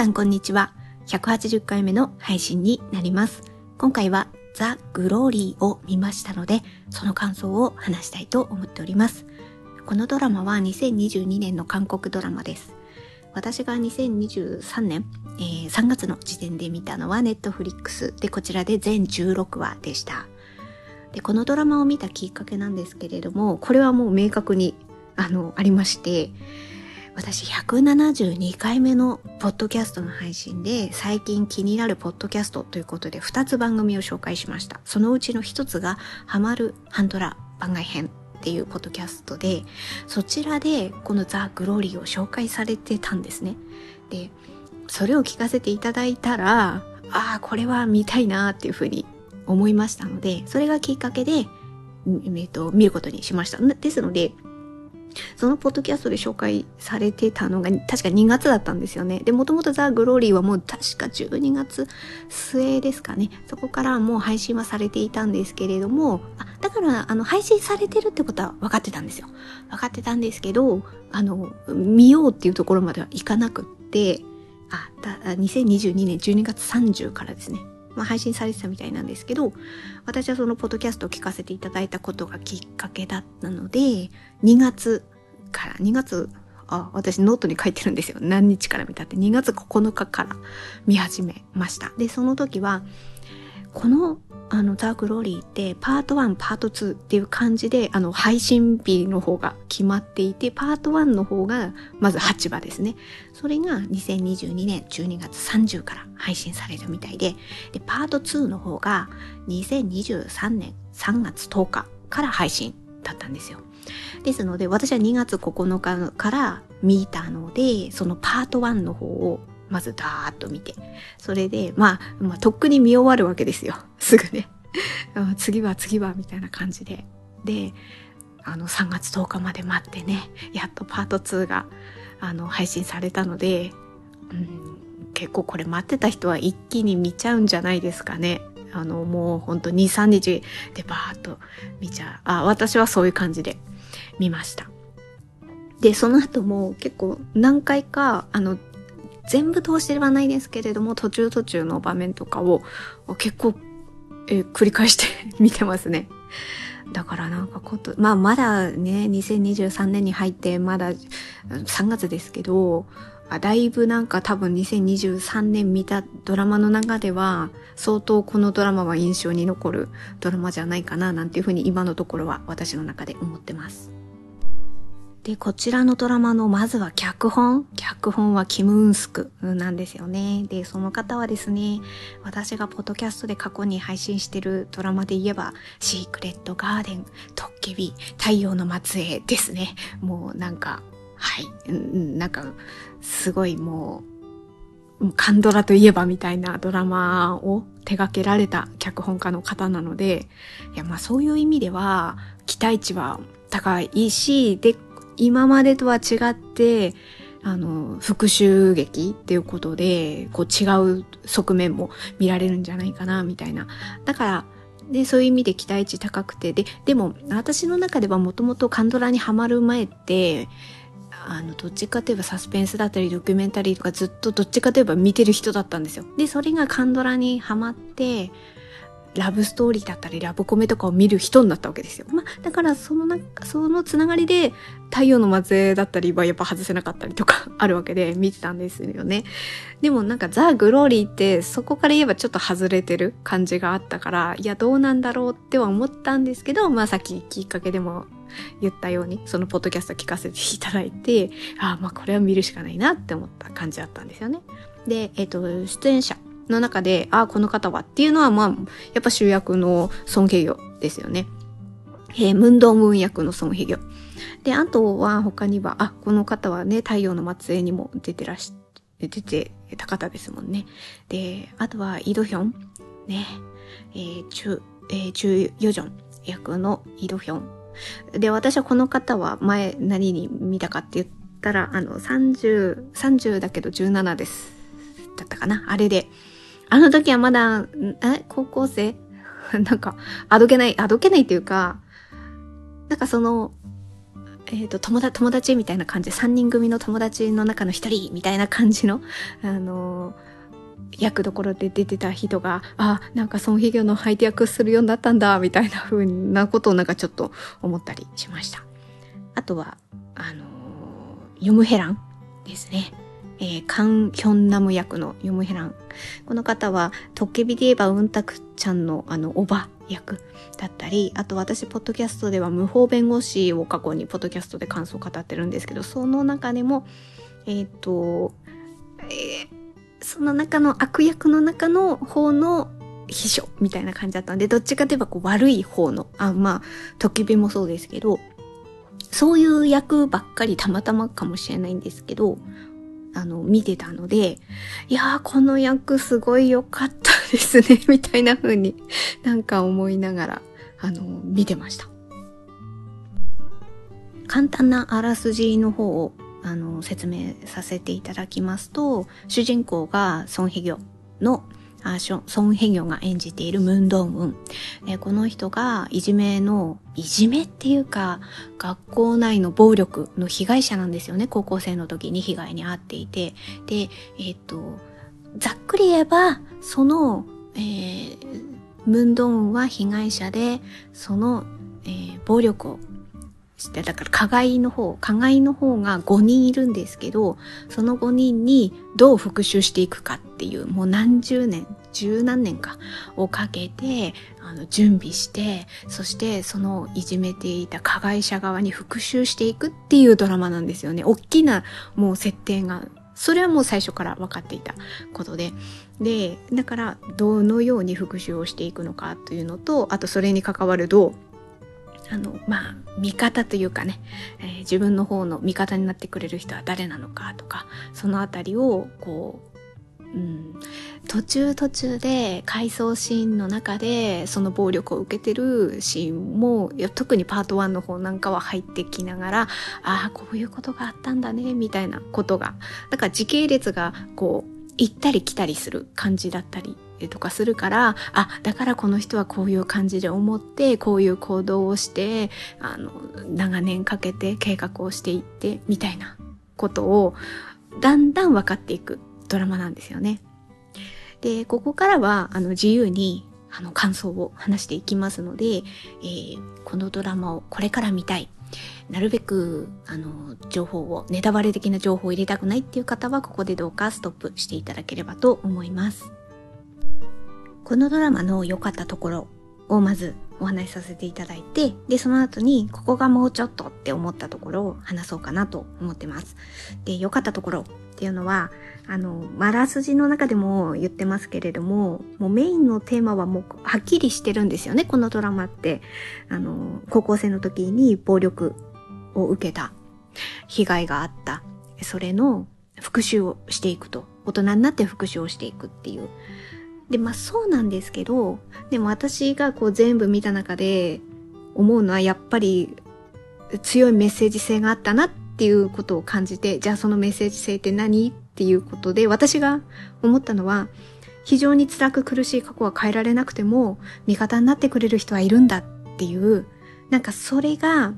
さんこんにちは。180回目の配信になります。今回はザ・グローリーを見ましたので、その感想を話したいと思っております。このドラマは2022年の韓国ドラマです。私が2023年、えー、3月の時点で見たのはネットフリックスで、こちらで全16話でした。で、このドラマを見たきっかけなんですけれども、これはもう明確に、あの、ありまして、私172回目のポッドキャストの配信で最近気になるポッドキャストということで2つ番組を紹介しました。そのうちの1つがハマるハンドラ番外編っていうポッドキャストでそちらでこのザ・グローリーを紹介されてたんですね。で、それを聞かせていただいたらああ、これは見たいなっていうふうに思いましたのでそれがきっかけで、えー、と見ることにしました。ですのでそのポッドキャストで紹介されてたのが確か2月だったんですよね。で、もともとザ・グローリーはもう確か12月末ですかね。そこからもう配信はされていたんですけれども、あ、だからあの配信されてるってことは分かってたんですよ。分かってたんですけど、あの、見ようっていうところまではいかなくって、あ、だ2022年12月30からですね。まあ、配信されてたみたいなんですけど、私はそのポッドキャストを聞かせていただいたことがきっかけだったので、2月から、2月、あ、私ノートに書いてるんですよ。何日から見たって。2月9日から見始めました。で、その時は、このあの、ザ・グローリーってパート1、パート2っていう感じで、あの、配信日の方が決まっていて、パート1の方がまず8話ですね。それが2022年12月30から配信されるみたいで、で、パート2の方が2023年3月10日から配信だったんですよ。ですので、私は2月9日から見たので、そのパート1の方をまずダーッと見て。それで、まあ、まあ、とっくに見終わるわけですよ。すぐね。次は次は、みたいな感じで。で、あの、3月10日まで待ってね、やっとパート2が、あの、配信されたので、うん、結構これ待ってた人は一気に見ちゃうんじゃないですかね。あの、もうほんと2、3日でバーッと見ちゃう。あ、私はそういう感じで見ました。で、その後も結構何回か、あの、全部通してはないですけれども、途中途中の場面とかを結構、え繰り返して 見てますね。だからなんかこと、まあまだね、2023年に入ってまだ3月ですけど、だいぶなんか多分2023年見たドラマの中では相当このドラマは印象に残るドラマじゃないかななんていうふうに今のところは私の中で思ってます。で、こちらのドラマのまずは脚本。脚本はキム・ウンスクなんですよね。で、その方はですね、私がポッドキャストで過去に配信してるドラマで言えば、シークレット・ガーデン、トッケビ、太陽の末裔ですね。もうなんか、はい、なんか、すごいもう、カンドラといえばみたいなドラマを手掛けられた脚本家の方なので、いや、まあそういう意味では、期待値は高いし、で、今までとは違って、あの、復讐劇っていうことで、こう違う側面も見られるんじゃないかな、みたいな。だから、で、そういう意味で期待値高くて、で、でも、私の中ではもともとカンドラにハマる前って、あの、どっちかといえばサスペンスだったり、ドキュメンタリーとかずっとどっちかといえば見てる人だったんですよ。で、それがカンドラにハマって、ラブストーリーだったりラブコメとかを見る人になったわけですよ。まあ、だからそのなんか、そのつながりで太陽の末裔だったりはやっぱ外せなかったりとかあるわけで見てたんですよね。でもなんかザ・グローリーってそこから言えばちょっと外れてる感じがあったから、いやどうなんだろうっては思ったんですけど、まあさっききっかけでも言ったように、そのポッドキャスト聞かせていただいて、ああ、まあこれは見るしかないなって思った感じだったんですよね。で、えっ、ー、と、出演者。の中で、ああ、この方はっていうのは、まあ、やっぱ主役のソン・ヘギョですよね。えー、ムンドームン役のソン・ヘギョ。で、あとは他には、あ、この方はね、太陽の末裔にも出てらし、出てた方ですもんね。で、あとはイドヒョン。ね。えー、中、えー、中ヨジョン役のイドヒョン。で、私はこの方は前何に見たかって言ったら、あの、30、30だけど17です。だったかなあれで、あの時はまだ、え高校生？なんか、あどけない、あどけないっていうか、なんかその、えっ、ー、と、友達、友達みたいな感じで、3人組の友達の中の1人みたいな感じの、あのー役どころで出てた人が、あ、なんかソン・ヒギョの相手役するようになったんだ、みたいな風なことをなんかちょっと思ったりしました。あとは、あのー、ヨムヘランですね。えー、カン・ヒョンナム役のヨムヘラン。この方は、トッケビで言えばウンタクちゃんのあの、おば役だったり、あと私、ポッドキャストでは無法弁護士を過去にポッドキャストで感想を語ってるんですけど、その中でも、えっ、と、えーその中の悪役の中の方の秘書みたいな感じだったんで、どっちかといえばこう悪い方の、あ、まあ、トキビもそうですけど、そういう役ばっかりたまたまかもしれないんですけど、あの、見てたので、いやー、この役すごい良かったですね、みたいな風になんか思いながら、あの、見てました。簡単なあらすじの方をあの説明させていただきますと主人公がソン・ヒギョのあソン・ヘギョが演じているムンドンウン、えこの人がいじめのいじめっていうか学校内の暴力の被害者なんですよね。高校生の時に被害に遭っていて。でえっ、とざっくり言えばその、えー、ムンドンウンは被害者でその、えー、暴力をしてだから加害の方加害の方が5人いるんですけどその5人にどう復讐していくかっていうもう何十年十何年かをかけてあの準備してそしてそのいじめていた加害者側に復讐していくっていうドラマなんですよね。大きなもう設定がそれはもう最初から分かっていたことで。でだからどのように復讐をしていくのかというのとあとそれに関わるどうあのまあ味方というかね、えー、自分の方の味方になってくれる人は誰なのかとかそのあたりをこう、うん、途中途中で回想シーンの中でその暴力を受けてるシーンも特にパート1の方なんかは入ってきながらああこういうことがあったんだねみたいなことがだから時系列がこう行ったり来たりする感じだったりとかするから、あ、だからこの人はこういう感じで思って、こういう行動をして、あの、長年かけて計画をしていって、みたいなことを、だんだん分かっていくドラマなんですよね。で、ここからは、あの、自由に、あの、感想を話していきますので、えー、このドラマをこれから見たい。なるべく、あの、情報を、ネタバレ的な情報を入れたくないっていう方は、ここでどうかストップしていただければと思います。このドラマの良かったところをまずお話しさせていただいて、で、その後に、ここがもうちょっとって思ったところを話そうかなと思ってます。で、良かったところっていうのは、あの、まらすじの中でも言ってますけれども、もうメインのテーマはもうはっきりしてるんですよね、このドラマって。あの、高校生の時に暴力を受けた、被害があった、それの復讐をしていくと。大人になって復讐をしていくっていう。で、まあそうなんですけど、でも私がこう全部見た中で思うのはやっぱり強いメッセージ性があったなっていうことを感じて、じゃあそのメッセージ性って何っていうことで私が思ったのは、非常に辛く苦しい過去は変えられなくても味方になってくれる人はいるんだっていう、なんかそれが、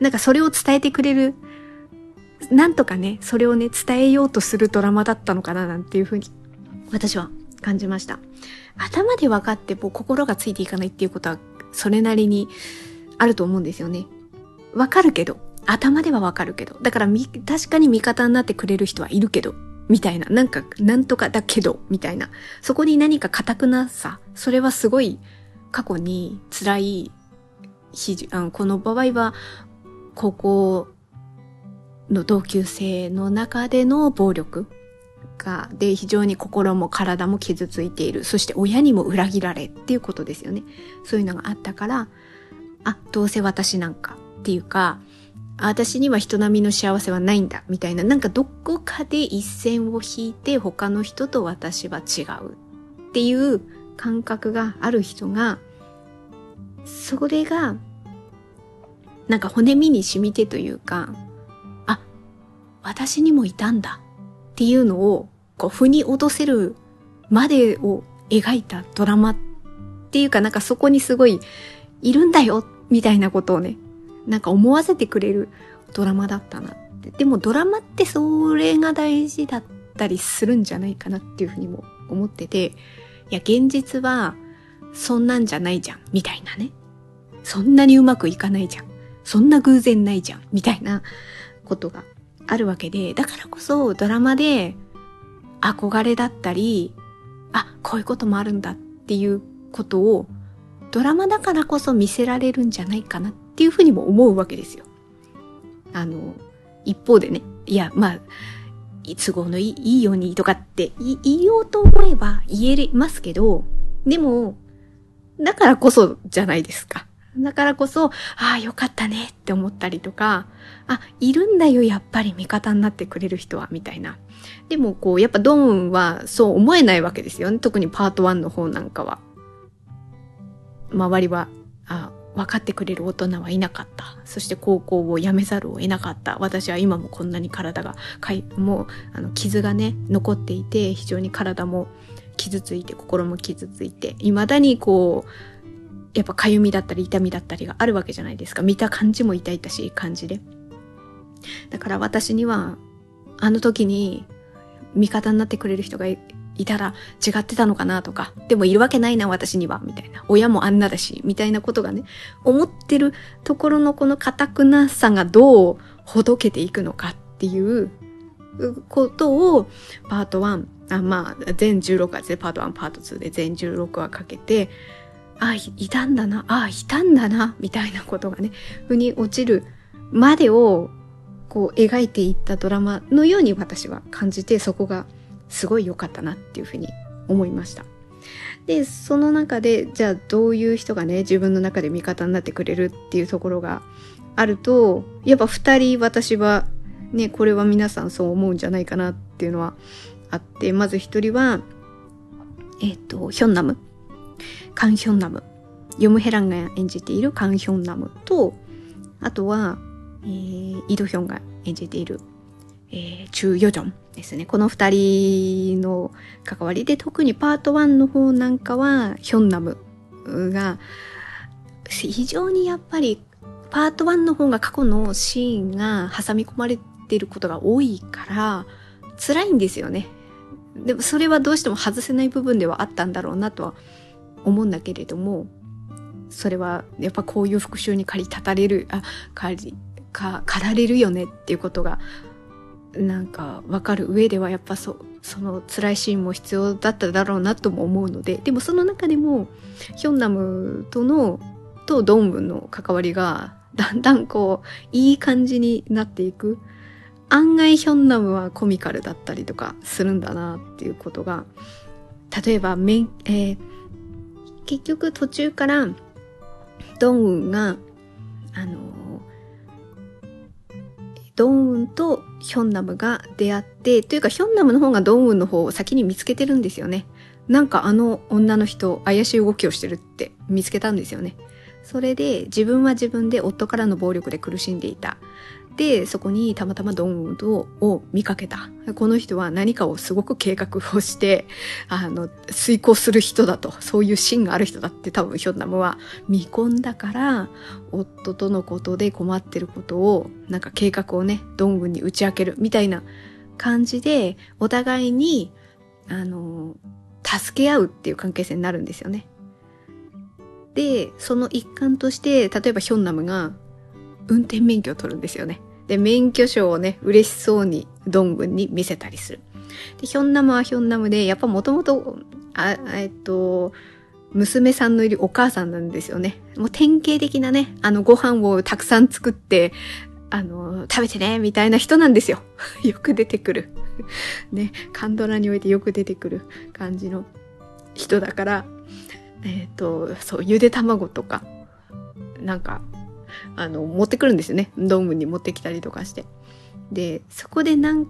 なんかそれを伝えてくれる、なんとかね、それをね、伝えようとするドラマだったのかななんていうふうに私は感じました。頭で分かっても心がついていかないっていうことはそれなりにあると思うんですよね。わかるけど、頭ではわかるけど、だから確かに味方になってくれる人はいるけど、みたいな、なんか、なんとかだけど、みたいな。そこに何か固くなさ、それはすごい過去に辛い、あのこの場合は、高校の同級生の中での暴力。かで非常に心も体も傷ついている。そして親にも裏切られっていうことですよね。そういうのがあったから、あ、どうせ私なんかっていうか、私には人並みの幸せはないんだみたいな、なんかどこかで一線を引いて他の人と私は違うっていう感覚がある人が、それが、なんか骨身に染みてというか、あ、私にもいたんだっていうのをこう腑に落とせるまでを描いたドラマっていうかなんかそこにすごいいるんだよみたいなことをねなんか思わせてくれるドラマだったなって。でもドラマってそれが大事だったりするんじゃないかなっていうふうにも思ってて、いや、現実はそんなんじゃないじゃん、みたいなね。そんなにうまくいかないじゃん。そんな偶然ないじゃん、みたいなことがあるわけで、だからこそドラマで憧れだったり、あ、こういうこともあるんだっていうことをドラマだからこそ見せられるんじゃないかなっていうふうにも思うわけですよ。あの、一方でね、いや、まあ、都合のいいいいようにとかって言おうと思えば言えますけど、でも、だからこそじゃないですか。だからこそ、ああ、よかったねって思ったりとか、あ、いるんだよ、やっぱり味方になってくれる人は、みたいな。でも、こう、やっぱドンはそう思えないわけですよね。特にパート1の方なんかは。周りは、あ、分かってくれる大人はいなかった。そして高校を辞めざるを得なかった。私は今もこんなに体がかい、もう、あの、傷がね、残っていて、非常に体も傷ついて、心も傷ついて、未だにこう、やっぱ痒みだったり痛みだったりがあるわけじゃないですか。見た感じも痛々しい感じで。だから私には、あの時に味方になってくれる人がいたら違ってたのかなとか、でもいるわけないな私には、みたいな。親もあんなだし、みたいなことがね、思ってるところのこの堅くなさがどうほどけていくのかっていうことをパート1、あまあ全16話ですね、パート1、パート2で全16話かけて、あ、あいたんだな、あ、いたんだな、みたいなことがね、腑に落ちるまでを、こう、描いていったドラマのように私は感じて、そこがすごい良かったなっていうふうに思いました。で、その中で、じゃあどういう人がね、自分の中で味方になってくれるっていうところがあると、やっぱ二人私は、ね、これは皆さんそう思うんじゃないかなっていうのはあって、まず一人は、えっ、ー、と、ヒョンナム。カン・ヒョンナム。ヨムヘランが演じているカン・ヒョンナムと、あとは、えー、イドヒョンが演じている、えー、チュ・ヨジョンですね。この二人の関わりで、特にパート1の方なんかは、ヒョンナムが、非常にやっぱり、パート1の方が過去のシーンが挟み込まれていることが多いから、辛いんですよね。でもそれはどうしても外せない部分ではあったんだろうなとは思うんだけれどもそれはやっぱこういう復讐に駆り立たれるあ駆りか駆られるよねっていうことがなんか分かる上ではやっぱそその辛いシーンも必要だっただろうなとも思うのででもその中でもヒョンナムとのとドンムの関わりがだんだんこういい感じになっていく。案外ヒョンナムはコミカルだったりとかするんだなっていうことが例えばめん、えー、結局途中からドンウンがあのドンウンとヒョンナムが出会ってというかヒョンナムの方がドンウンの方を先に見つけてるんですよね。なんかあの女の人怪しい動きをしてるって見つけたんですよね。それで自分は自分で夫からの暴力で苦しんでいた。で、そこにたまたまドンウドを見かけた。この人は何かをすごく計画をして、あの、遂行する人だと、そういう芯がある人だって多分ヒョンナムは見込んだから、夫とのことで困ってることを、なんか計画をね、ドンウンに打ち明けるみたいな感じで、お互いに、あの、助け合うっていう関係性になるんですよね。で、その一環として、例えばヒョンナムが運転免許を取るんですよね。で、免許証をね、嬉しそうにドングンに見せたりする。で、ヒョンナムはヒョンナムで、やっぱもともと、あ、えっと、娘さんのいるお母さんなんですよね。もう典型的なね、あのご飯をたくさん作って、あの、食べてね、みたいな人なんですよ。よく出てくる。ね、カンドラにおいてよく出てくる感じの人だから、えっ、ー、と、そう、ゆで卵とか、なんか、あの、持ってくるんですよね。ドームに持ってきたりとかして。で、そこで何、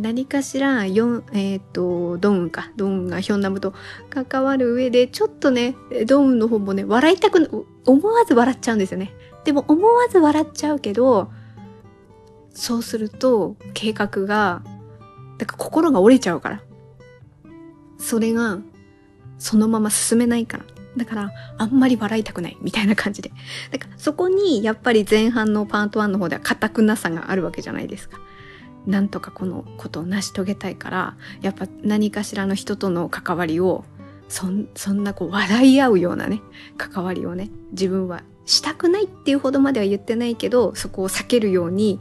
何かしら、よえっ、ー、と、ドーンか、ドーンがヒョンナムと関わる上で、ちょっとね、ドーンの方もね、笑いたく、思わず笑っちゃうんですよね。でも思わず笑っちゃうけど、そうすると、計画が、だから心が折れちゃうから。それが、そのまま進めないから。だからあんまり笑いたくないみたいな感じで。だからそこにやっぱり前半のパート1の方では固くなさがあるわけじゃないですか。なんとかこのことを成し遂げたいから、やっぱ何かしらの人との関わりを、そんそんなこう笑い合うようなね、関わりをね、自分はしたくないっていうほどまでは言ってないけど、そこを避けるように、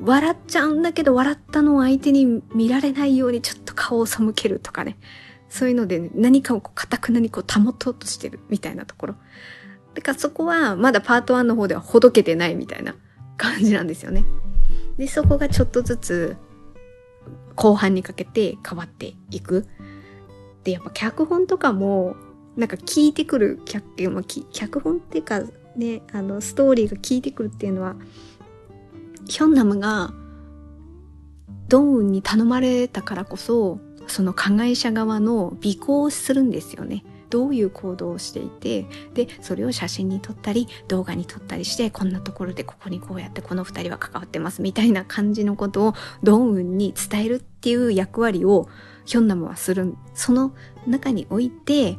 笑っちゃうんだけど笑ったのを相手に見られないようにちょっと顔を背けるとかね。そういうので、何かをこう、かたくなにこう、保とうとしてるみたいなところ。だからそこは、まだパート1の方ではほどけてないみたいな感じなんですよね。で、そこがちょっとずつ、後半にかけて変わっていく。で、やっぱ脚本とかも、なんか聞いてくる脚、脚本っていうか、ね、あの、ストーリーが聞いてくるっていうのは、ヒョンナムが、ドンウンに頼まれたからこそ、その加害者側の尾行をするんですよね。どういう行動をしていて、で、それを写真に撮ったり、動画に撮ったりして、こんなところでここにこうやってこの二人は関わってますみたいな感じのことをドンウンに伝えるっていう役割をヒョンナムはする。その中において、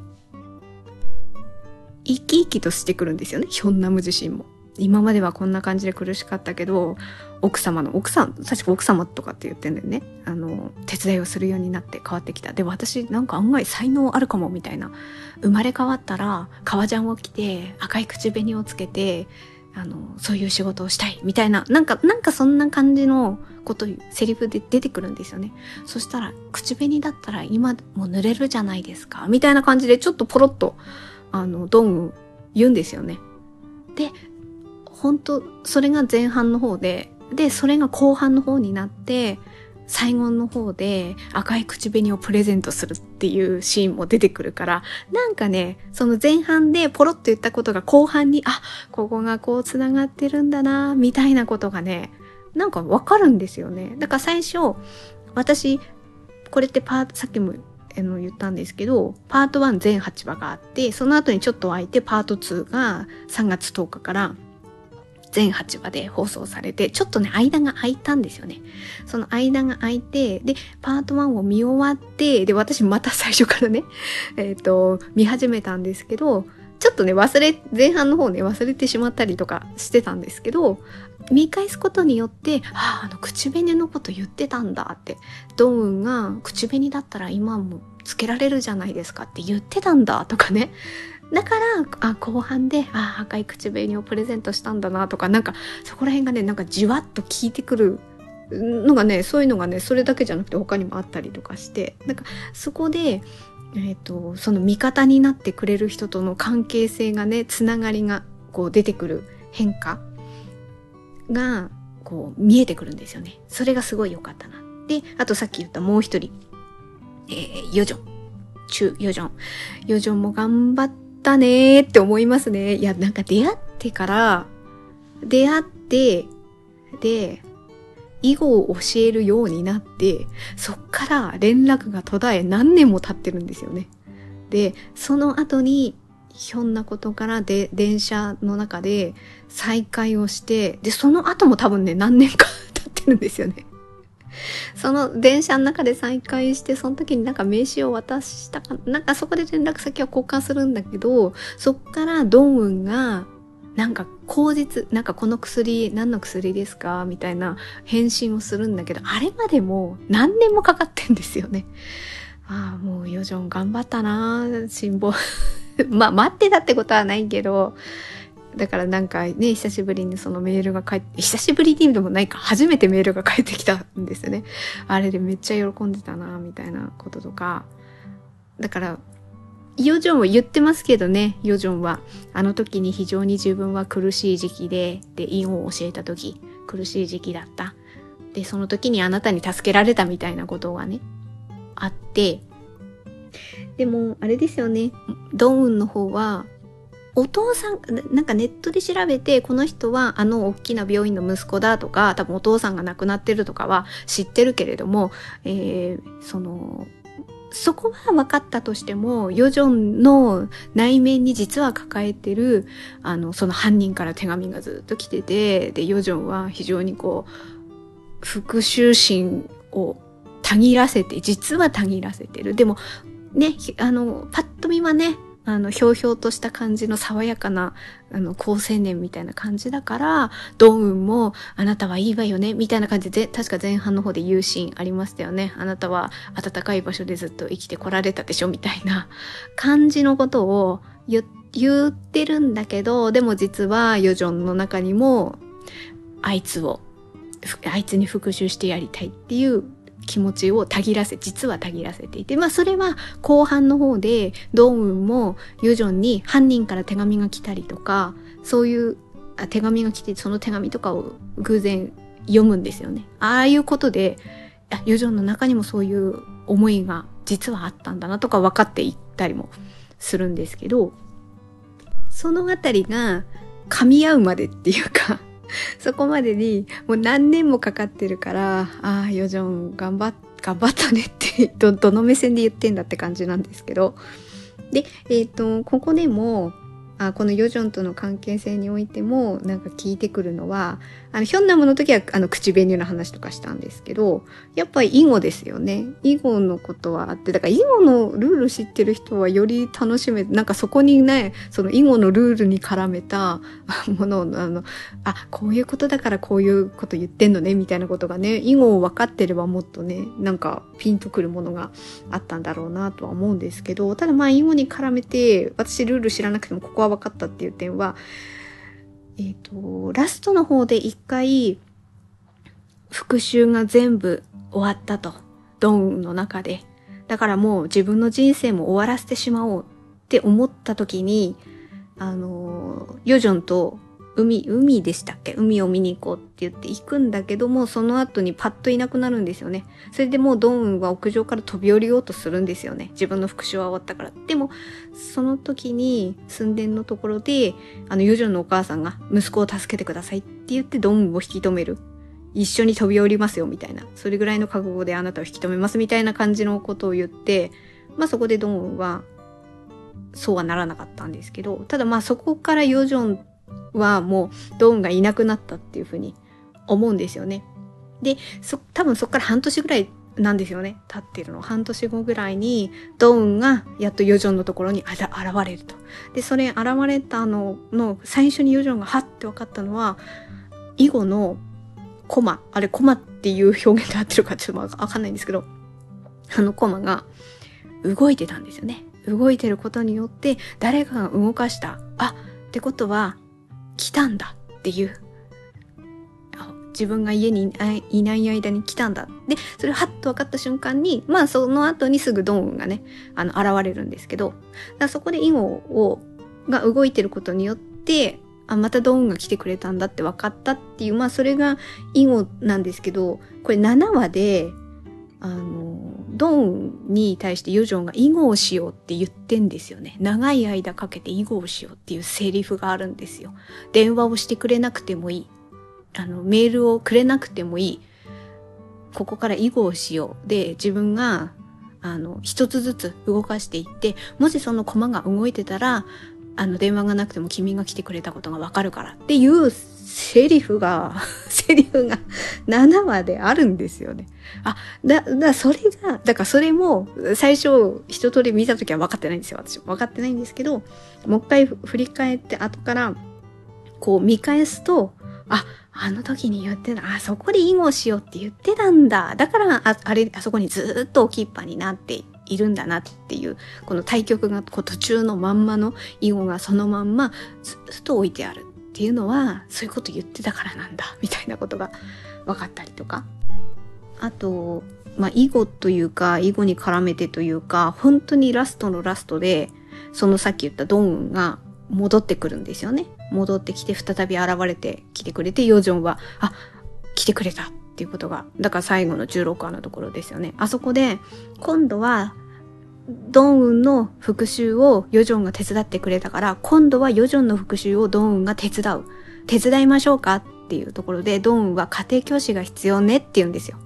生き生きとしてくるんですよね、ヒョンナム自身も。今まではこんな感じで苦しかったけど、奥様の、奥さん、確か奥様とかって言ってんだよね。あの、手伝いをするようになって変わってきた。でも、私なんか案外才能あるかもみたいな。生まれ変わったら、革ジャンを着て、赤い口紅をつけて、あの、そういう仕事をしたい、みたいな、なんか、なんかそんな感じのこと、セリフで出てくるんですよね。そしたら、口紅だったら今も塗れるじゃないですか、みたいな感じで、ちょっとポロッと、あの、ドン言うんですよね。で、本当それが前半の方で、で、それが後半の方になって、最後の方で赤い口紅をプレゼントするっていうシーンも出てくるから、なんかね、その前半でポロッと言ったことが後半に、あ、ここがこう繋がってるんだな、みたいなことがね、なんかわかるんですよね。だから最初、私、これってパート、さっきも言ったんですけど、パート1全8話があって、その後にちょっと空いてパート2が3月10日から全8話で放送されて、ちょっとね、間が空いたんですよね。その間が空いて、で、パート1を見終わって、で、私また最初からね、えっ、ー、と、見始めたんですけど、ちょっとね、忘れ、前半の方ね、忘れてしまったりとかしてたんですけど、見返すことによって、ああ、あの、口紅のこと言ってたんだって、ドーンが口紅だったら今もつけられるじゃないですかって言ってたんだとかね、だから、あ、後半で、あ、赤い口紅をプレゼントしたんだなとか、なんか、そこら辺がね、なんかじわっと効いてくるのがね、そういうのがね、それだけじゃなくて他にもあったりとかして、なんか、そこで、えっ、ー、と、その味方になってくれる人との関係性がね、つながりが、こう出てくる変化が、こう見えてくるんですよね。それがすごい良かったな。で、あとさっき言ったもう一人、えー、ヨジョン。中、ヨジョン。ヨジョンも頑張って、ったねーって思いますね。いや、なんか出会ってから、出会って、で、囲碁を教えるようになって、そっから連絡が途絶え何年も経ってるんですよね。で、その後に、ひょんなことからで、電車の中で再会をして、で、その後も多分ね、何年か経ってるんですよね。その電車の中で再会して、その時になんか名刺を渡したか、なんかそこで連絡先を交換するんだけど、そっからドンウンが、なんか口実、なんかこの薬、何の薬ですかみたいな返信をするんだけど、あれまでも何年もかかってんですよね。ああ、もうヨジョン頑張ったな辛抱。まあ待ってたってことはないけど、だからなんかね、久しぶりにそのメールが返って、久しぶりにでもないか、初めてメールが返ってきたんですよね。あれでめっちゃ喜んでたな、みたいなこととか。だから、ヨジョンは言ってますけどね、ヨジョンは。あの時に非常に自分は苦しい時期で、で、インを教えた時、苦しい時期だった。で、その時にあなたに助けられたみたいなことがね、あって、でも、あれですよね、ドンウンの方は、お父さん、なんかネットで調べて、この人はあの大きな病院の息子だとか、多分お父さんが亡くなってるとかは知ってるけれども、えー、その、そこは分かったとしても、ヨジョンの内面に実は抱えてる、あの、その犯人から手紙がずっと来てて、で、ヨジョンは非常にこう、復讐心をたぎらせて、実はたぎらせてる。でも、ね、あの、パッと見はね、あの、ひょうひょうとした感じの爽やかな、あの、高青年みたいな感じだから、ドンウンも、あなたはいいわよね、みたいな感じで、確か前半の方で言うシーンありましたよね。あなたは暖かい場所でずっと生きてこられたでしょ、みたいな感じのことを言ってるんだけど、でも実はヨジョンの中にも、あいつを、あいつに復讐してやりたいっていう気持ちをたぎらせ、実はたぎらせていて、まあそれは後半の方で、ドンウンもユジョンに犯人から手紙が来たりとか、そういう手紙が来て、その手紙とかを偶然読むんですよね。ああいうことで、ユジョンの中にもそういう思いが実はあったんだなとか分かっていったりもするんですけど、そのあたりが噛み合うまでっていうか そこまでにもう何年もかかってるから、ああ、ヨジョン頑張っ、頑張ったねって ど、どの目線で言ってんだって感じなんですけど。で、えっ、ー、と、ここでも、あこのヨジョンとの関係性においてもなんか聞いてくるのはあのヒョンナムの時はあの口紅の話とかしたんですけどやっぱり囲碁ですよね。囲碁のことはあってだから囲碁のルール知ってる人はより楽しめなんかそこにねその囲碁のルールに絡めた ものをあのあこういうことだからこういうこと言ってんのねみたいなことがね囲碁を分かってればもっとねなんかピンとくるものがあったんだろうなとは思うんですけどただまあ囲碁に絡めて私ルール知らなくてもここは分かったっていう点は、えっ、ー、と、ラストの方で一回、復讐が全部終わったと。ドンの中で。だからもう自分の人生も終わらせてしまおうって思った時に、あの、ヨジョンと海、海でしたっけ？海を見に行こうって言って行くんだけども、その後にパッといなくなるんですよね。それでもうドンは屋上から飛び降りようとするんですよね。自分の復讐は終わったから。でも、その時に寸殿のところで、あの、ヨジョンのお母さんが息子を助けてくださいって言ってドンを引き止める。一緒に飛び降りますよみたいな。それぐらいの覚悟であなたを引き止めますみたいな感じのことを言って、まあそこでドンは、そうはならなかったんですけど、ただまあそこからヨジョンはもうドーンがいなくなったっていうふうに思うんですよね。で、そ、多分そこから半年ぐらいなんですよね。経ってるの。半年後ぐらいに、ドーンがやっとヨジョンのところに現れると。で、それ現れたのの、最初にヨジョンがはって分かったのは、囲碁のコマ、あれコマっていう表現で合ってるかちょっとわかんないんですけど、あのコマが動いてたんですよね。動いてることによって誰かが動かした。あ、ってことは来たんだっていう。自分が家にいない間に来たんだ。で、それをハッと分かった瞬間に、まあその後にすぐドーンがね、あの、現れるんですけど、だそこで囲碁を、が動いてることによって、あ、またドーンが来てくれたんだって分かったっていう、まあそれが囲碁なんですけど、これ7話で、あの、ドンに対してヨジョンが囲碁をしようって言ってんですよね。長い間かけて囲碁をしようっていうセリフがあるんですよ。電話をしてくれなくてもいい。あの、メールをくれなくてもいい。ここから囲碁をしよう。で、自分が、あの、一つずつ動かしていって、もしその駒が動いてたら、あの、電話がなくても君が来てくれたことがわかるからっていうセリフが、セリフが7話であるんですよね。あ、だ、だ、それが、だからそれも最初一通り見たときは分かってないんですよ。私分かってないんですけど、もう一回振り返って後からこう見返すと、あ、あの時に言ってた、あ、そこで囲碁しようって言ってたんだ。だから、ああれ、あそこにずっと置きっぱになっているんだなっていう、この対局がこう途中のまんまの囲碁がそのまんまずっと置いてある。っていうのはそういうこと言ってたからなんだみたいなことが分かったりとか。あとまあ囲碁というか囲碁に絡めてというか本当にラストのラストでそのさっき言ったドンが戻ってくるんですよね。戻ってきて再び現れてきてくれてヨジョンはあ来てくれたっていうことがだから最後の16話のところですよね。あそこで今度はドンウンの復讐をヨジョンが手伝ってくれたから、今度はヨジョンの復讐をドンウンが手伝う。手伝いましょうかっていうところで、ドンウンは家庭教師が必要ねって言うんですよ。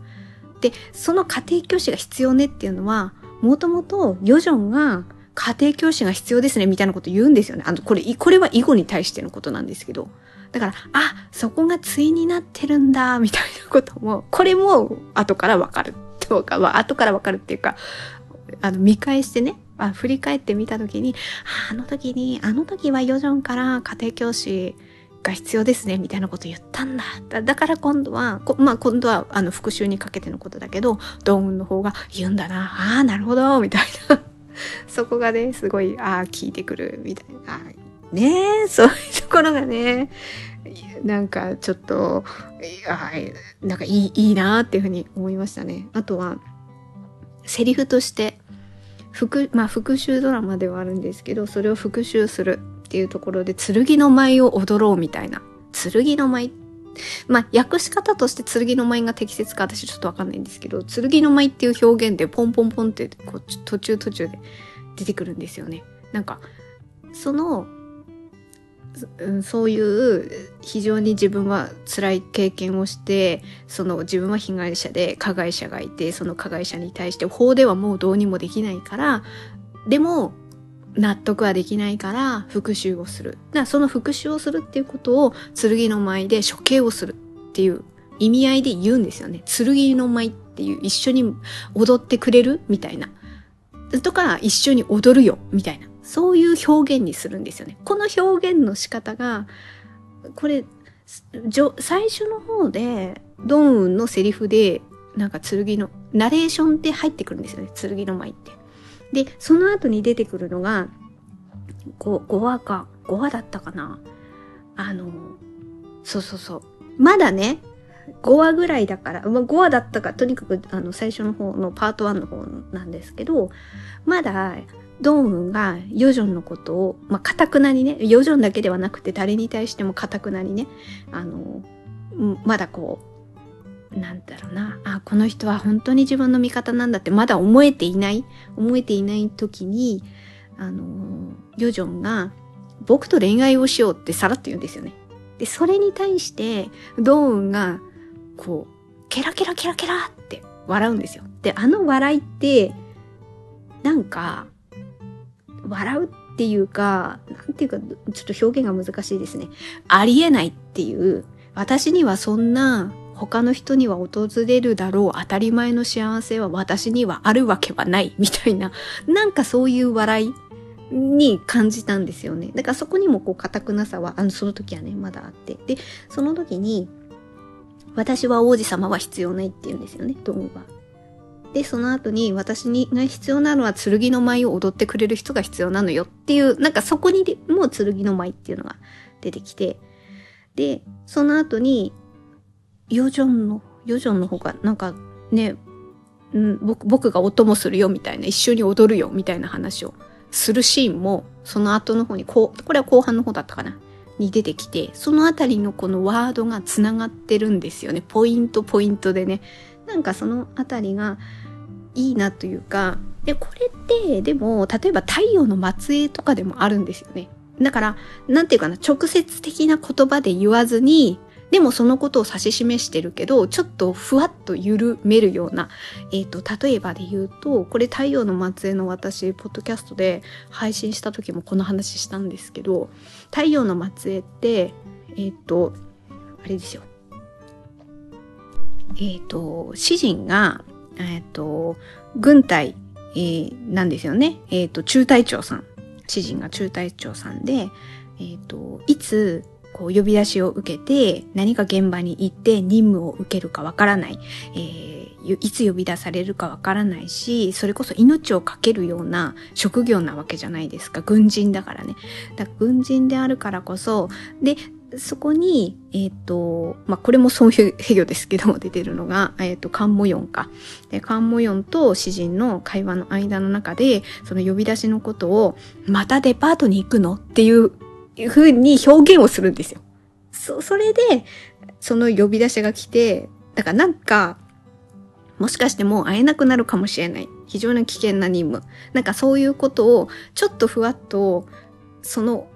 で、その家庭教師が必要ねっていうのは、もともとヨジョンが家庭教師が必要ですねみたいなこと言うんですよね。あの、これ、これは囲碁に対してのことなんですけど。だから、あ、そこが対になってるんだ、みたいなことも、これも後からわかる。とかは、後からわかるっていうか、あの、見返してね、あ振り返ってみた時に、あの時に、あの時はヨジョンから家庭教師が必要ですね、みたいなこと言ったんだ。だから今度は、まあ今度はあの復習にかけてのことだけど、ドーンの方が言うんだな。ああ、なるほど、みたいな。そこがね、すごい、ああ、聞いてくる、みたいな。ねえ、そういうところがね、なんかちょっと、あなんかいい、いいなっていうふうに思いましたね。あとは、セリフとして、復、まあ復讐ドラマではあるんですけど、それを復讐するっていうところで、剣の舞を踊ろうみたいな。剣の舞まあ、訳し方として剣の舞が適切か私ちょっとわかんないんですけど、剣の舞っていう表現でポンポンポンってこう途中途中で出てくるんですよね。なんか、そのそういう非常に自分は辛い経験をしてその自分は被害者で加害者がいてその加害者に対して法ではもうどうにもできないからでも納得はできないから復讐をする。だその復讐をするっていうことを剣の舞で処刑をするっていう意味合いで言うんですよね。剣の舞っていう一緒に踊ってくれるみたいな。とか一緒に踊るよみたいな。そういう表現にするんですよね。この表現の仕方が、これ、最初の方で、ドンウンのセリフで、なんか剣の、ナレーションって入ってくるんですよね。剣の舞って。で、その後に出てくるのが、5, 話か、5話だったかな。あの、そうそうそう。まだね、5話ぐらいだから、まあ、5話だったか、とにかくあの最初の方のパート1の方なんですけど、まだドンウンがヨジョンのことを、まあ、かたくなにね、ヨジョンだけではなくて誰に対してもかたくなにね、あの、まだこう、なんだろうな、あ、この人は本当に自分の味方なんだってまだ思えていない、思えていない時に、あの、ヨジョンが、僕と恋愛をしようってさらっと言うんですよね。で、それに対して、ドーンが、こう、ケラケラケラケラって笑うんですよ。で、あの笑いって、なんか、笑うっていうか、なんていうか、ちょっと表現が難しいですね。ありえないっていう、私にはそんな他の人には訪れるだろう当たり前の幸せは私にはあるわけはないみたいな、なんかそういう笑いに感じたんですよね。だからそこにもこう固くなさは、あの、その時はね、まだあって。で、その時に、私は王子様は必要ないって言うんですよね、ドンは。で、その後に私にが必要なのは剣の舞を踊ってくれる人が必要なのよっていう、なんかそこにもう剣の舞っていうのが出てきて、で、その後に、ヨジョンの、ヨジョンの方がなんかね、うん、僕僕がお供するよみたいな、一緒に踊るよみたいな話をするシーンも、その後の方に、こう、これは後半の方だったかなに出てきて、そのあたりのこのワードが繋がってるんですよね。ポイントポイントでね。なんかそのあたりがいいなというか、で、これってでも例えば太陽の末裔とかでもあるんですよね。だから、なんていうかな、直接的な言葉で言わずに、でもそのことを指し示してるけど、ちょっとふわっと緩めるような、えっ、ー、と、例えばで言うと、これ太陽の末裔の私、ポッドキャストで配信した時もこの話したんですけど、太陽の末裔って、えっ、ー、と、あれですよ。えっ、ー、と、詩人が、えっ、ー、と、軍隊、えー、なんですよね。えっ、と、中隊長さん。詩人が中隊長さんで、えっ、と、いつ、こう呼び出しを受けて何か現場に行って任務を受けるかわからない、えー、いつ呼び出されるかわからないし、それこそ命を懸けるような職業なわけじゃないですか。軍人だからね。だから軍人であるからこそ、で、そこに、えっ、ー、と、まあ、これもそういうヘギョですけども、出てるのが、えっ、ー、と、カンモヨンか。で、カンモヨンと詩人の会話の間の中で、その呼び出しのことを、またデパートに行くのっていう風に表現をするんですよ。そ、それで、その呼び出しが来て、だからなんか、もしかしてもう会えなくなるかもしれない。非常に危険な任務。なんかそういうことを、ちょっとふわっと、その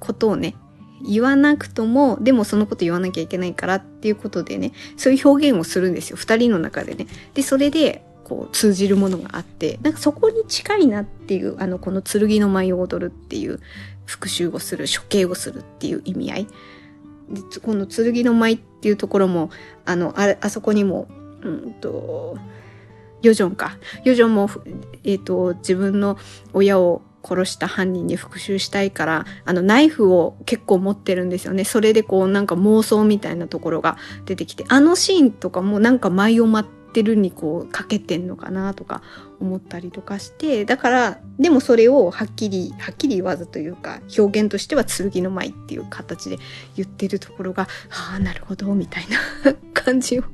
ことをね、言わなくとも、でもそのこと言わなきゃいけないからっていうことでね、そういう表現をするんですよ。二人の中でね。で、それで、こう通じるものがあって、なんかそこに近いなっていう、あの、この剣の舞を踊るっていう、復讐をする、処刑をするっていう意味合い。で、この剣の舞っていうところも、あの、ああそこにも、うんと、ヨジョンか。ヨジョンも、えっ、ー、と、自分の親を殺した犯人に復讐したいから、あの、ナイフを結構持ってるんですよね。それでこう、なんか妄想みたいなところが出てきて、あのシーンとかもなんか舞を待ってるにこう、かけてんのかなとか思ったりとかして、だから、でもそれをはっきり、はっきり言わずというか、表現としては剣の舞っていう形で言ってるところが、ああ、なるほど、みたいな 感じを、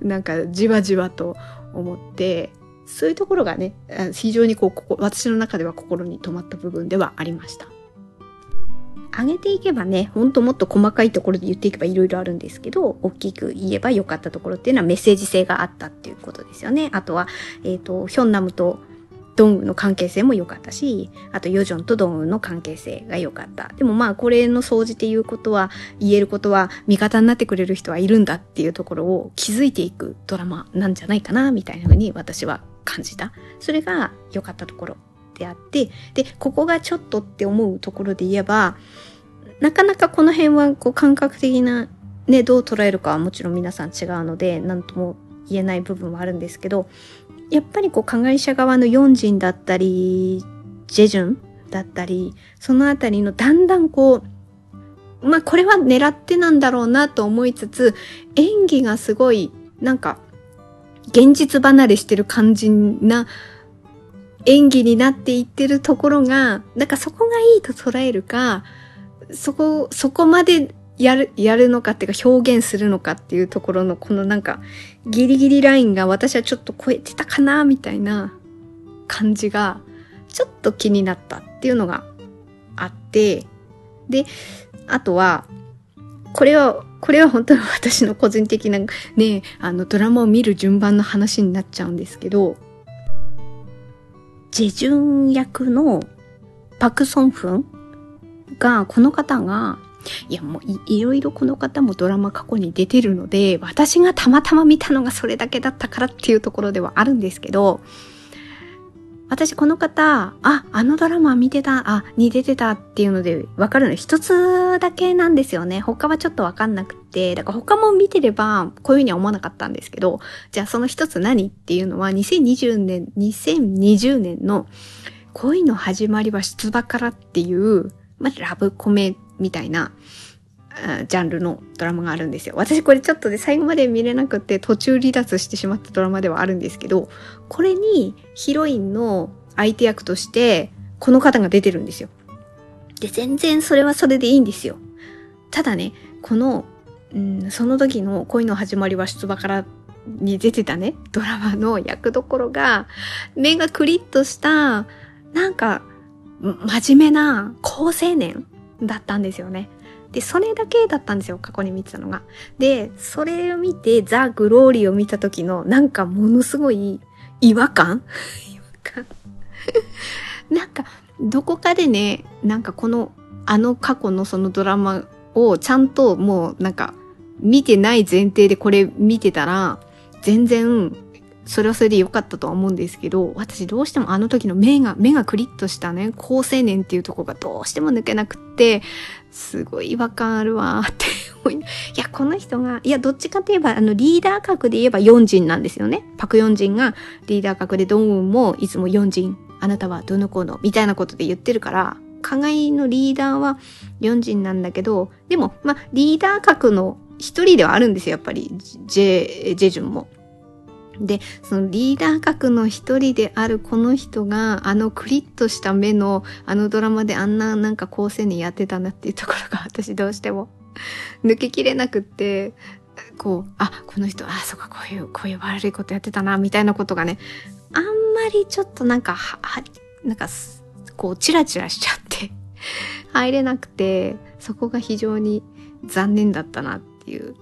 なんかじわじわと思って、そういうところがね、非常にこう、ここ私の中では心に留まった部分ではありました。上げていけばね、ほんともっと細かいところで言っていけばいろいろあるんですけど、大きく言えば良かったところっていうのはメッセージ性があったっていうことですよね。あとは、えっ、ー、と、ヒョンナムとドンウの関係性も良かったし、あとヨジョンとドンウの関係性が良かった。でもまあこれの総じて言うことは、言えることは味方になってくれる人はいるんだっていうところを気づいていくドラマなんじゃないかな、みたいな風に私は感じた。それが良かったところであって、で、ここがちょっとって思うところで言えば、なかなかこの辺はこう感覚的なね、どう捉えるかはもちろん皆さん違うので、何とも言えない部分はあるんですけど、やっぱりこう加害者側のヨンジンだったり、ジェジュンだったり、そのあたりのだんだんこう、まあこれは狙ってなんだろうなと思いつつ、演技がすごい、なんか、現実離れしてる感じな演技になっていってるところが、なんかそこがいいと捉えるか、そこ、そこまでやる、やるのかっていうか表現するのかっていうところのこのなんかギリギリラインが私はちょっと超えてたかなみたいな感じがちょっと気になったっていうのがあって、で、あとは、これは、これは本当に私の個人的なね、あのドラマを見る順番の話になっちゃうんですけど、ジェジュン役のパクソンフンが、この方がいやもういいろいろこの方もドラマ過去に出てるので、私がたまたま見たのがそれだけだったからっていうところではあるんですけど、私この方、あ、あのドラマ見てた、あ、に出てたっていうのでわかるの。一つだけなんですよね。他はちょっとわかんなくて、だから他も見てればこういうふうには思わなかったんですけど、じゃあその一つ何っていうのは2020年、2020年の恋の始まりは出馬からっていう、まあ、ラブコメみたいな、ジャンルのドラマがあるんですよ。私これちょっとで最後まで見れなくて途中離脱してしまったドラマではあるんですけど、これにヒロインの相手役としてこの方が出てるんですよ。で、全然それはそれでいいんですよ。ただね、この、うん、その時の恋の始まりは出馬からに出てたね、ドラマの役どころが、目がクリッとした、なんか、真面目な高青年だったんですよね。で、それだけだったんですよ、過去に見てたのが。で、それを見て、ザ・グローリーを見た時の、なんかものすごい違和感？違和感？なんか、どこかでね、なんかこの、あの過去のそのドラマをちゃんともうなんか、見てない前提でこれ見てたら、全然それはそれで良かったとは思うんですけど、私どうしてもあの時の目が、目がクリッとしたね、高青年っていうとこがどうしても抜けなくって、すごい違和感あるわって思い、いや、この人が、いや、どっちかといえば、あの、リーダー格で言えば4人なんですよね。パク4人がリーダー格でドンウンもいつも4人、あなたはどの子の、みたいなことで言ってるから、加害のリーダーは4人なんだけど、でも、まあ、リーダー格の一人ではあるんですよ、やっぱり、ジェ、ジェジュンも。で、そのリーダー格の一人であるこの人が、あのクリッとした目の、あのドラマであんななんか高青年やってたなっていうところが私どうしても 抜けきれなくって、こう、あ、この人、あ、そっか、こういう、こういう悪いことやってたな、みたいなことがね、あんまりちょっとなんか、は、はなんか、こう、チラチラしちゃって 入れなくて、そこが非常に残念だったなっていう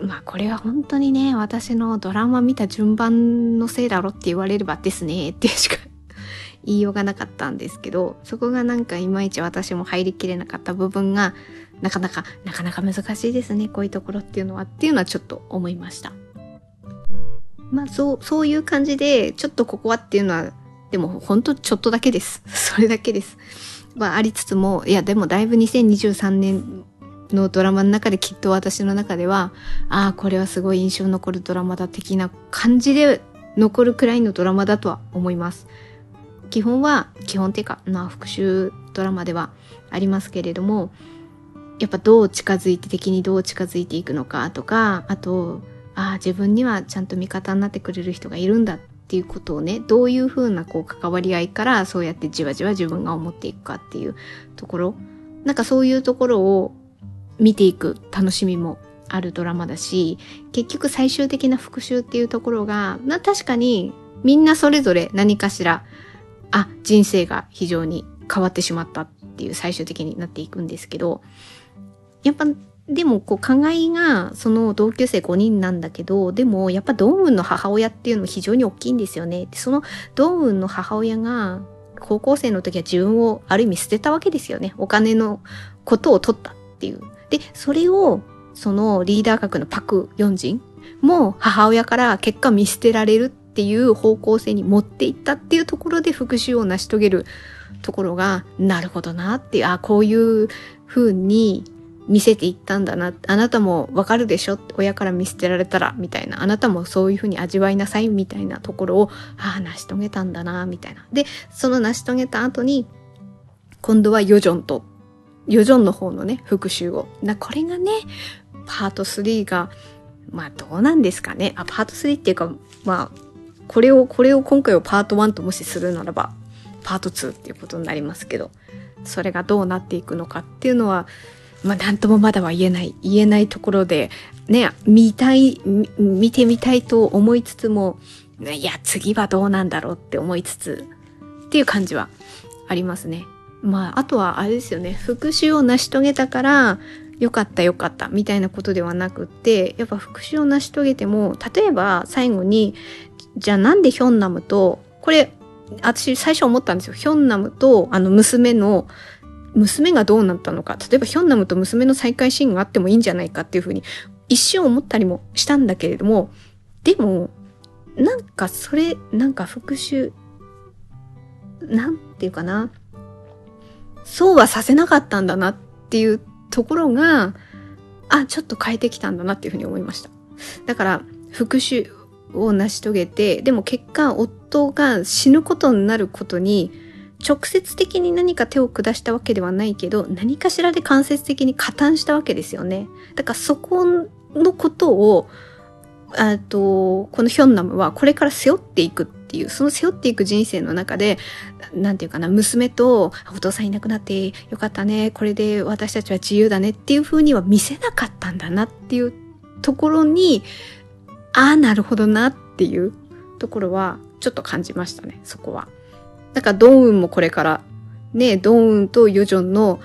まあこれは本当にね、私のドラマ見た順番のせいだろって言われればですね、ってしか 言いようがなかったんですけど、そこがなんかいまいち私も入りきれなかった部分が、なかなか、なかなか難しいですね、こういうところっていうのは、っていうのはちょっと思いました。まあそう、そういう感じで、ちょっとここはっていうのは、でも本当ちょっとだけです。それだけです。まあありつつも、いやでもだいぶ2023年のドラマの中できっと私の中では、ああ、これはすごい印象残るドラマだ的な感じで残るくらいのドラマだとは思います。基本は、基本っていうか、まあ復讐ドラマではありますけれども、やっぱどう近づいて敵にどう近づいていくのかとか、あと、ああ、自分にはちゃんと味方になってくれる人がいるんだっていうことをね、どういうふうなこう関わり合いからそうやってじわじわ自分が思っていくかっていうところ、なんかそういうところを見ていく楽しみもあるドラマだし、結局最終的な復讐っていうところが、な確かにみんなそれぞれ何かしら、あ、人生が非常に変わってしまったっていう最終的になっていくんですけど、やっぱでもこう加害がその同級生5人なんだけどでもやっぱドンウンの母親っていうのも非常に大きいんですよね。そのドンウンの母親が高校生の時は自分をある意味捨てたわけですよね。お金のことを取ったっていう。でそれをそのリーダー格のパク・ヨンジンも母親から結果見捨てられるっていう方向性に持っていったっていうところで復讐を成し遂げるところがなるほどなっていうあこういう風に見せていったんだなあなたもわかるでしょ？親から見捨てられたらみたいな。あなたもそういう風に味わいなさいみたいなところをああ成し遂げたんだなみたいな。でその成し遂げた後に今度はヨジョンとヨジョンの方のね復讐をなこれがねパート3が、まあどうなんですかね。あ、パート3っていうか、まあ、これを、これを今回をパート1ともしするならば、パート2っていうことになりますけど、それがどうなっていくのかっていうのは、まあなんともまだは言えない、言えないところで、ね、見たい、見てみたいと思いつつも、いや、次はどうなんだろうって思いつつ、っていう感じはありますね。まあ、あとはあれですよね。復讐を成し遂げたから、よかったよかったみたいなことではなくってやっぱ復讐を成し遂げても例えば最後にじゃあなんでヒョンナムとこれ私最初思ったんですよ。ヒョンナムとあの娘の娘がどうなったのか。例えばヒョンナムと娘の再会シーンがあってもいいんじゃないかっていうふうに一瞬思ったりもしたんだけれどもでもなんかそれなんか復讐なんていうかな。そうはさせなかったんだなっていうところが、あ、ちょっと変えてきたんだなっていうふうに思いました。だから、復讐を成し遂げて、でも結果、夫が死ぬことになることに、直接的に何か手を下したわけではないけど、何かしらで間接的に加担したわけですよね。だからそこのことを、あと、このヒョンナムはこれから背負っていくっていう、その背負っていく人生の中で、なんていうかな、娘とお父さんいなくなってよかったね、これで私たちは自由だねっていう風には見せなかったんだなっていうところに、ああ、なるほどなっていうところはちょっと感じましたね、そこは。だからドンウンもこれから、ね、ドンウンとヨジョンの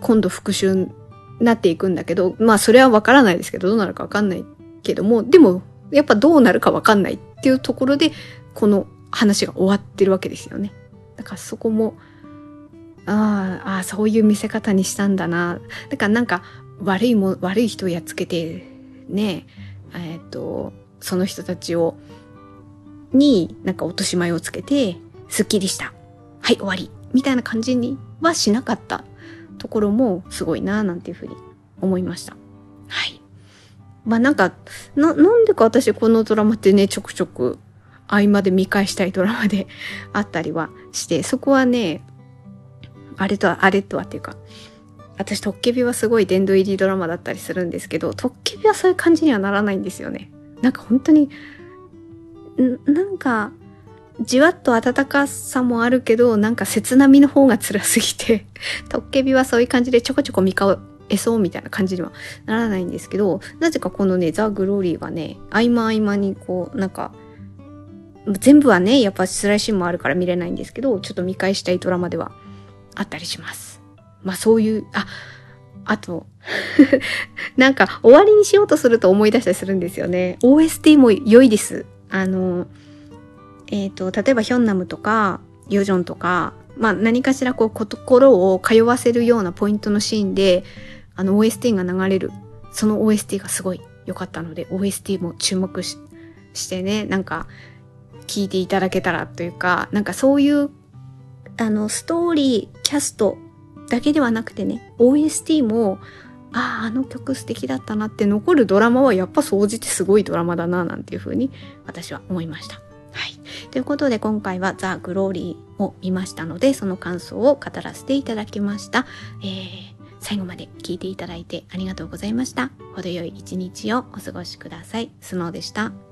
今度復讐になっていくんだけど、まあそれはわからないですけど、どうなるかわかんないけども、でもやっぱどうなるかわかんないっていうところで、この話が終わってるわけですよね。だからそこも、ああ、そういう見せ方にしたんだな。だからなんか悪いも、悪い人をやっつけて、ね、えっ、ー、と、その人たちを、になんか落とし前をつけて、すっきりした。はい、終わり。みたいな感じにはしなかったところもすごいな、なんていうふうに思いました。はい。まあなんか、な、なんでか私このドラマってね、ちょくちょく合間で見返したいドラマで あったりはして、そこはね、あれとは、あれとはっていうか、私、トッケビはすごい殿堂入りドラマだったりするんですけど、トッケビはそういう感じにはならないんですよね。なんか本当に、なんか、じわっと温かさもあるけど、なんか切なみの方が辛すぎて、トッケビはそういう感じでちょこちょこ見かえそうみたいな感じにはならないんですけど、なぜかこのね、ザ・グローリーはね、合間合間にこう、なんか、全部はね、やっぱ辛いシーンもあるから見れないんですけど、ちょっと見返したいドラマではあったりします。まあそういう、あ、あと なんか終わりにしようとすると思い出したりするんですよね。OST も良いです。あの、えっ、ー、と、例えばヒョンナムとか、ヨジョンとか、まあ何かしらこう心を通わせるようなポイントのシーンで、あの OST が流れる、その OST がすごい良かったので、OST も注目してね、なんか聞いていただけたらというか、なんかそういう、あの、ストーリー、キャストだけではなくてね、OST も、ああ、あの曲素敵だったなって残るドラマはやっぱ総じてすごいドラマだな、なんていうふうに私は思いました。はい。ということで今回はザ・グローリーを見ましたので、その感想を語らせていただきました。えー、最後まで聞いていただいてありがとうございました。程よい一日をお過ごしください。スノーでした。